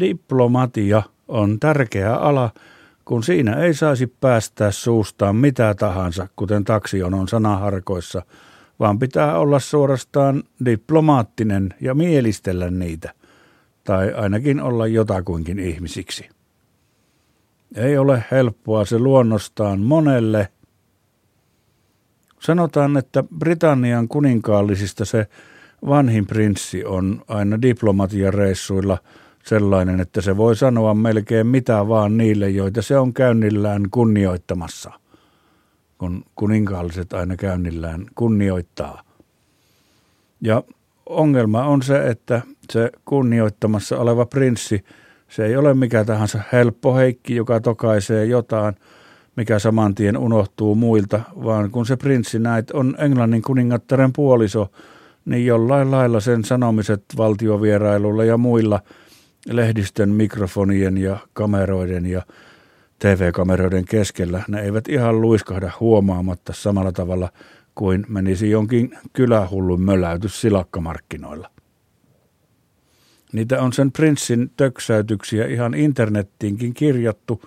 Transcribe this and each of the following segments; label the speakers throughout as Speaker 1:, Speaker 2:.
Speaker 1: Diplomatia on tärkeä ala, kun siinä ei saisi päästää suustaan mitä tahansa, kuten taksionon sanaharkoissa, vaan pitää olla suorastaan diplomaattinen ja mielistellä niitä, tai ainakin olla jotakuinkin ihmisiksi. Ei ole helppoa se luonnostaan monelle. Sanotaan, että Britannian kuninkaallisista se vanhin prinssi on aina diplomatiareissuilla sellainen, että se voi sanoa melkein mitä vaan niille, joita se on käynnillään kunnioittamassa, kun kuninkaalliset aina käynnillään kunnioittaa. Ja ongelma on se, että se kunnioittamassa oleva prinssi, se ei ole mikä tahansa helppo heikki, joka tokaisee jotain, mikä saman tien unohtuu muilta, vaan kun se prinssi näet on Englannin kuningattaren puoliso, niin jollain lailla sen sanomiset valtiovierailulla ja muilla lehdistön mikrofonien ja kameroiden ja TV-kameroiden keskellä, ne eivät ihan luiskahda huomaamatta samalla tavalla kuin menisi jonkin kylähullun möläytys silakkamarkkinoilla. Niitä on sen prinssin töksäytyksiä ihan internettiinkin kirjattu,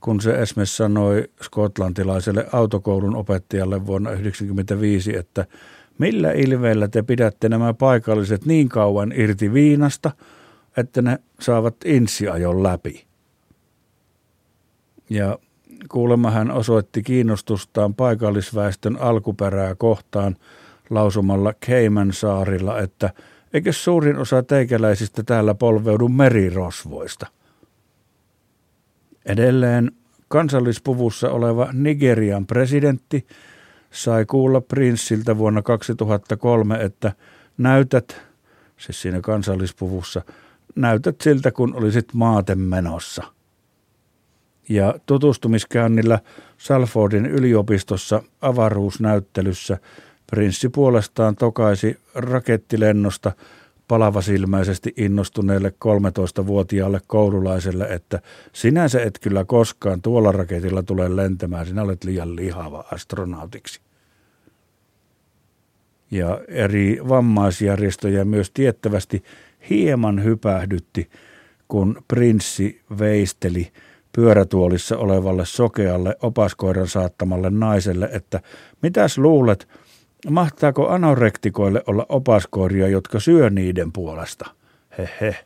Speaker 1: kun se esimerkiksi sanoi skotlantilaiselle autokoulun opettajalle vuonna 1995, että – Millä ilveellä te pidätte nämä paikalliset niin kauan irti viinasta, että ne saavat insiajon läpi? Ja kuulemma hän osoitti kiinnostustaan paikallisväestön alkuperää kohtaan lausumalla Cayman saarilla, että eikö suurin osa teikäläisistä täällä polveudu merirosvoista? Edelleen kansallispuvussa oleva Nigerian presidentti sai kuulla prinssiltä vuonna 2003, että näytät, siis siinä kansallispuvussa, näytät siltä, kun olisit maaten menossa. Ja tutustumiskäynnillä Salfordin yliopistossa avaruusnäyttelyssä prinssi puolestaan tokaisi rakettilennosta palavasilmäisesti innostuneelle 13-vuotiaalle koululaiselle, että sinänsä et kyllä koskaan tuolla raketilla tule lentämään, sinä olet liian lihava astronautiksi. Ja eri vammaisjärjestöjä myös tiettävästi hieman hypähdytti, kun prinssi veisteli pyörätuolissa olevalle sokealle opaskoiran saattamalle naiselle, että mitäs luulet – Mahtaako anorektikoille olla opaskoiria, jotka syö niiden puolesta? Hehe.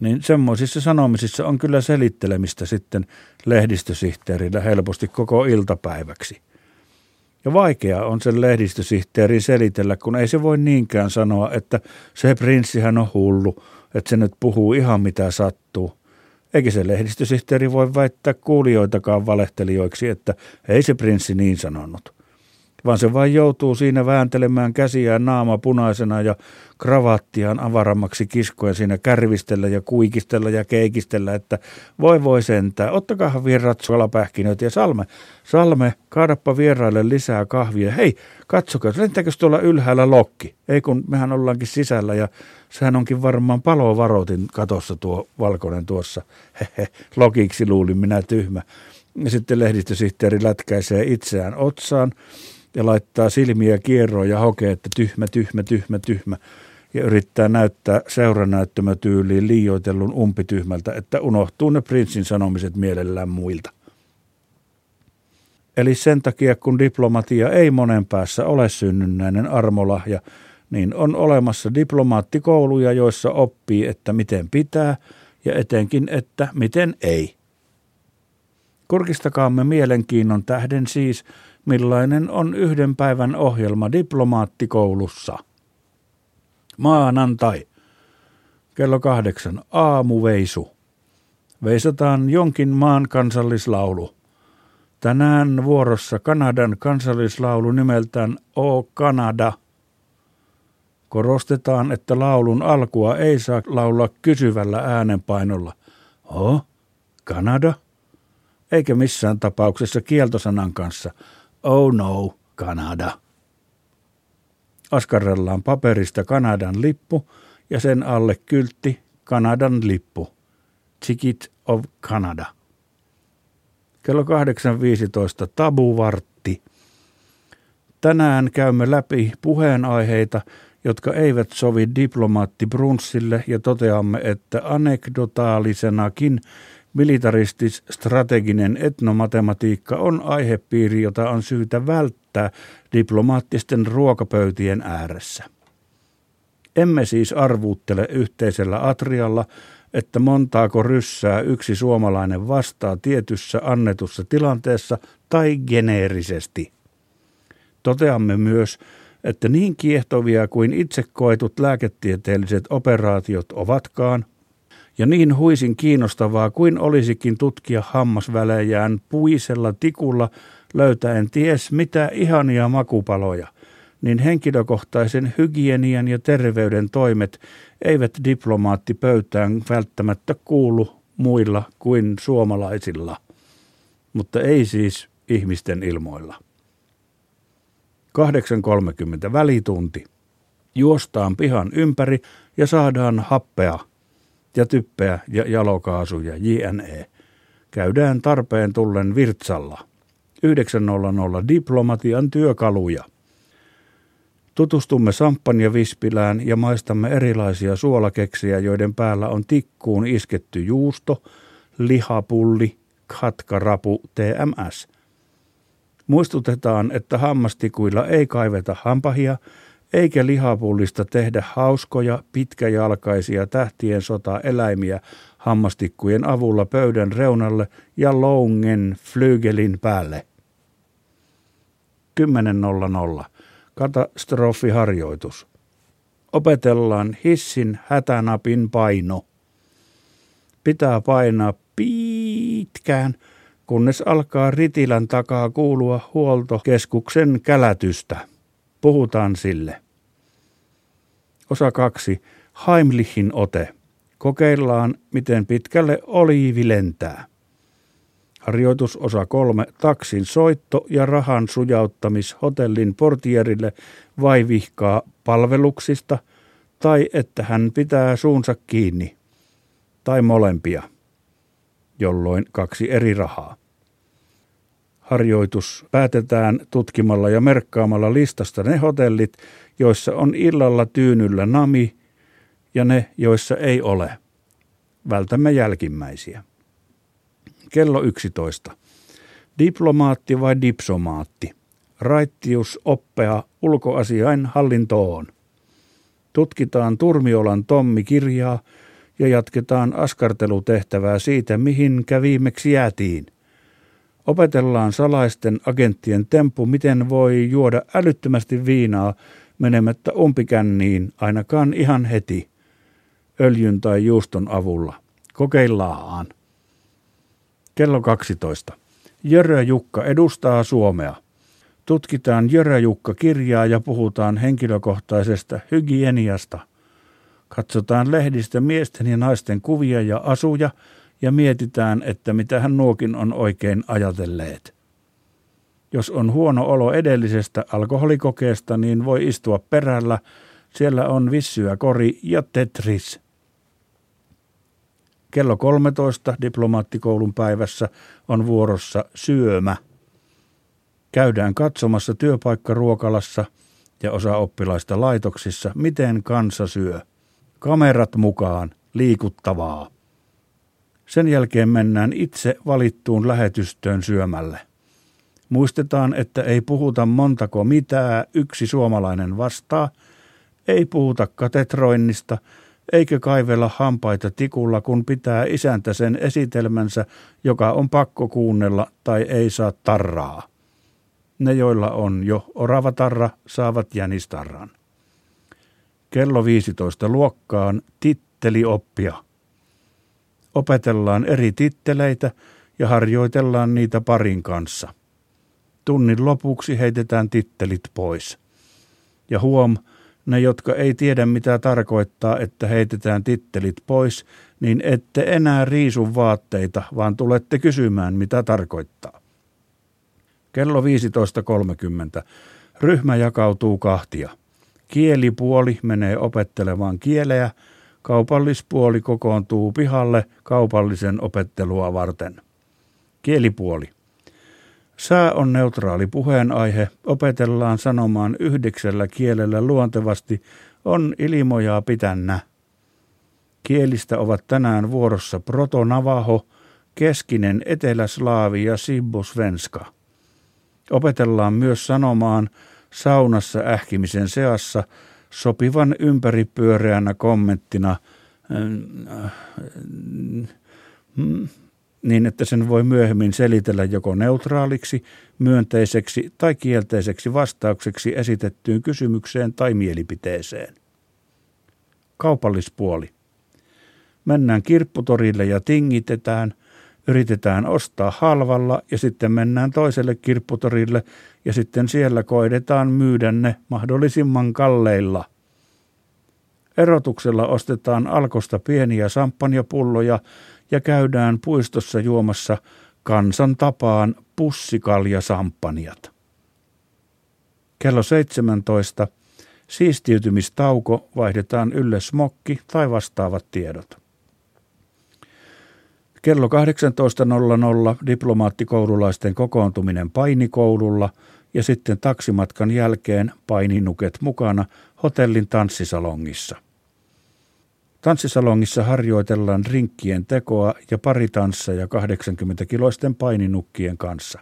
Speaker 1: Niin semmoisissa sanomisissa on kyllä selittelemistä sitten lehdistösihteerillä helposti koko iltapäiväksi. Ja vaikea on sen lehdistösihteerin selitellä, kun ei se voi niinkään sanoa, että se prinssihän on hullu, että se nyt puhuu ihan mitä sattuu – eikä se lehdistösihteeri voi väittää kuulijoitakaan valehtelijoiksi, että ei se prinssi niin sanonut. Vaan se vain joutuu siinä vääntelemään käsiään naama punaisena ja kravattiaan avarammaksi kiskoen siinä kärvistellä ja kuikistella ja keikistellä, että voi voi sentää, ottakaa virrat suolapähkinöt ja Salme, Salme, kaadappa vieraille lisää kahvia. Hei, katsokaa, lentääkö tuolla ylhäällä lokki? Ei kun mehän ollaankin sisällä ja sehän onkin varmaan palovaroitin katossa tuo valkoinen tuossa. Hehe, lokiksi luulin minä tyhmä. Ja sitten lehdistösihteeri lätkäisee itseään otsaan ja laittaa silmiä kierroon ja hokee, että tyhmä, tyhmä, tyhmä, tyhmä. Ja yrittää näyttää seuranäyttämötyyliin liioitellun umpityhmältä, että unohtuu ne prinssin sanomiset mielellään muilta. Eli sen takia, kun diplomatia ei monen päässä ole synnynnäinen armolahja, niin on olemassa diplomaattikouluja, joissa oppii, että miten pitää ja etenkin, että miten ei. Kurkistakaamme mielenkiinnon tähden siis, millainen on yhden päivän ohjelma diplomaattikoulussa. Maanantai. Kello kahdeksan. Aamuveisu. Veisataan jonkin maan kansallislaulu. Tänään vuorossa Kanadan kansallislaulu nimeltään O Kanada. Korostetaan, että laulun alkua ei saa laulaa kysyvällä äänenpainolla. Oh, Kanada? Eikä missään tapauksessa kieltosanan kanssa – Oh no, Kanada. Askarrellaan paperista Kanadan lippu ja sen alle kyltti Kanadan lippu. Ticket of Canada. Kello 8.15 tabuvartti. Tänään käymme läpi puheenaiheita, jotka eivät sovi diplomaattibrunssille ja toteamme, että anekdotaalisenakin militaristis-strateginen etnomatematiikka on aihepiiri, jota on syytä välttää diplomaattisten ruokapöytien ääressä. Emme siis arvuuttele yhteisellä atrialla, että montaako ryssää yksi suomalainen vastaa tietyssä annetussa tilanteessa tai geneerisesti. Toteamme myös, että niin kiehtovia kuin itse koetut lääketieteelliset operaatiot ovatkaan, ja niin huisin kiinnostavaa kuin olisikin tutkia hammasvälejään puisella tikulla löytäen ties mitä ihania makupaloja, niin henkilökohtaisen hygienian ja terveyden toimet eivät diplomaattipöytään välttämättä kuulu muilla kuin suomalaisilla, mutta ei siis ihmisten ilmoilla. 8.30 välitunti. Juostaan pihan ympäri ja saadaan happea ja typpeä ja jalokaasuja JNE. Käydään tarpeen tullen virtsalla. 9.00 diplomatian työkaluja. Tutustumme ja vispilään ja maistamme erilaisia suolakeksiä, joiden päällä on tikkuun isketty juusto, lihapulli, katkarapu, TMS. Muistutetaan, että hammastikuilla ei kaiveta hampahia, eikä lihapullista tehdä hauskoja, pitkäjalkaisia tähtien sota eläimiä hammastikkujen avulla pöydän reunalle ja loungen flygelin päälle. 10.00. Katastrofiharjoitus. Opetellaan hissin hätänapin paino. Pitää painaa pitkään, kunnes alkaa ritilän takaa kuulua huoltokeskuksen kälätystä. Puhutaan sille. Osa kaksi. Heimlichin ote. Kokeillaan, miten pitkälle oliivi lentää. Harjoitus osa kolme. Taksin soitto ja rahan sujauttamis hotellin portierille vai vihkaa palveluksista tai että hän pitää suunsa kiinni. Tai molempia, jolloin kaksi eri rahaa. Harjoitus päätetään tutkimalla ja merkkaamalla listasta ne hotellit, joissa on illalla tyynyllä nami ja ne, joissa ei ole. Vältämme jälkimmäisiä. Kello 11. Diplomaatti vai dipsomaatti? Raittius oppea ulkoasiain hallintoon. Tutkitaan Turmiolan Tommi-kirjaa ja jatketaan askartelutehtävää siitä, mihin viimeksi jäätiin. Opetellaan salaisten agenttien temppu, miten voi juoda älyttömästi viinaa menemättä umpikänniin ainakaan ihan heti, öljyn tai juuston avulla. Kokeillaan. Kello 12. Jörö Jukka edustaa Suomea. Tutkitaan Jörö Jukka kirjaa ja puhutaan henkilökohtaisesta hygieniasta. Katsotaan lehdistä miesten ja naisten kuvia ja asuja ja mietitään, että mitä hän nuokin on oikein ajatelleet. Jos on huono olo edellisestä alkoholikokeesta, niin voi istua perällä. Siellä on vissyä kori ja tetris. Kello 13 diplomaattikoulun päivässä on vuorossa syömä. Käydään katsomassa työpaikkaruokalassa ja osa oppilaista laitoksissa, miten kansa syö. Kamerat mukaan, liikuttavaa. Sen jälkeen mennään itse valittuun lähetystöön syömälle. Muistetaan, että ei puhuta montako mitään yksi suomalainen vastaa, ei puhuta katetroinnista, eikä kaivella hampaita tikulla, kun pitää isäntä sen esitelmänsä, joka on pakko kuunnella tai ei saa tarraa. Ne, joilla on jo oravatarra, saavat jänistarran. Kello 15 luokkaan tittelioppia. Opetellaan eri titteleitä ja harjoitellaan niitä parin kanssa – Tunnin lopuksi heitetään tittelit pois. Ja huom, ne jotka ei tiedä mitä tarkoittaa, että heitetään tittelit pois, niin ette enää riisu vaatteita, vaan tulette kysymään mitä tarkoittaa. Kello 15.30. Ryhmä jakautuu kahtia. Kielipuoli menee opettelemaan kieleä, kaupallispuoli kokoontuu pihalle kaupallisen opettelua varten. Kielipuoli – Sää on neutraali puheenaihe, opetellaan sanomaan yhdeksällä kielellä luontevasti on ilmojaa pitännä. Kielistä ovat tänään vuorossa protonavaho, keskinen eteläslaavi ja sibbusvenska. Opetellaan myös sanomaan saunassa ähkimisen seassa sopivan ympäripyöreänä kommenttina niin, että sen voi myöhemmin selitellä joko neutraaliksi, myönteiseksi tai kielteiseksi vastaukseksi esitettyyn kysymykseen tai mielipiteeseen. Kaupallispuoli. Mennään kirpputorille ja tingitetään, yritetään ostaa halvalla ja sitten mennään toiselle kirpputorille ja sitten siellä koedetaan myydä ne mahdollisimman kalleilla. Erotuksella ostetaan alkosta pieniä samppanjapulloja ja käydään puistossa juomassa kansan tapaan pussikaljasampanjat. Kello 17 siistiytymistauko vaihdetaan ylle smokki tai vastaavat tiedot. Kello 18.00 diplomaattikoululaisten kokoontuminen painikoululla ja sitten taksimatkan jälkeen paininuket mukana hotellin tanssisalongissa. Tanssisalongissa harjoitellaan rinkkien tekoa ja pari tansseja 80-kiloisten paininukkien kanssa.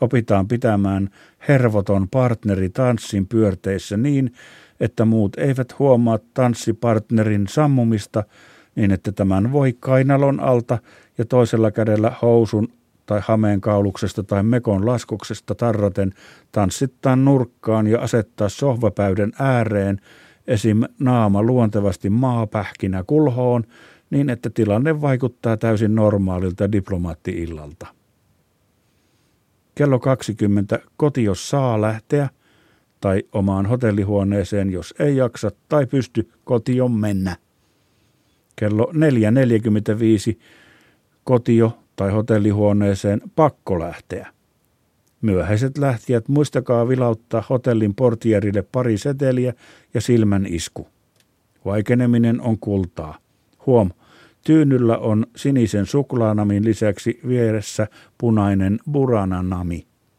Speaker 1: Opitaan pitämään hervoton partneri tanssin pyörteissä niin, että muut eivät huomaa tanssipartnerin sammumista niin, että tämän voi kainalon alta ja toisella kädellä housun tai hameen kauluksesta tai mekon laskuksesta tarraten tanssittaa nurkkaan ja asettaa sohvapäyden ääreen – esim. naama luontevasti maapähkinä kulhoon, niin että tilanne vaikuttaa täysin normaalilta diplomaatti-illalta. Kello 20 koti jos saa lähteä, tai omaan hotellihuoneeseen, jos ei jaksa tai pysty kotiin mennä. Kello 4.45 kotio tai hotellihuoneeseen pakko lähteä. Myöhäiset lähtijät muistakaa vilauttaa hotellin portierille pari seteliä ja silmän isku. Vaikeneminen on kultaa. Huom, tyynyllä on sinisen suklaanamin lisäksi vieressä punainen burananami.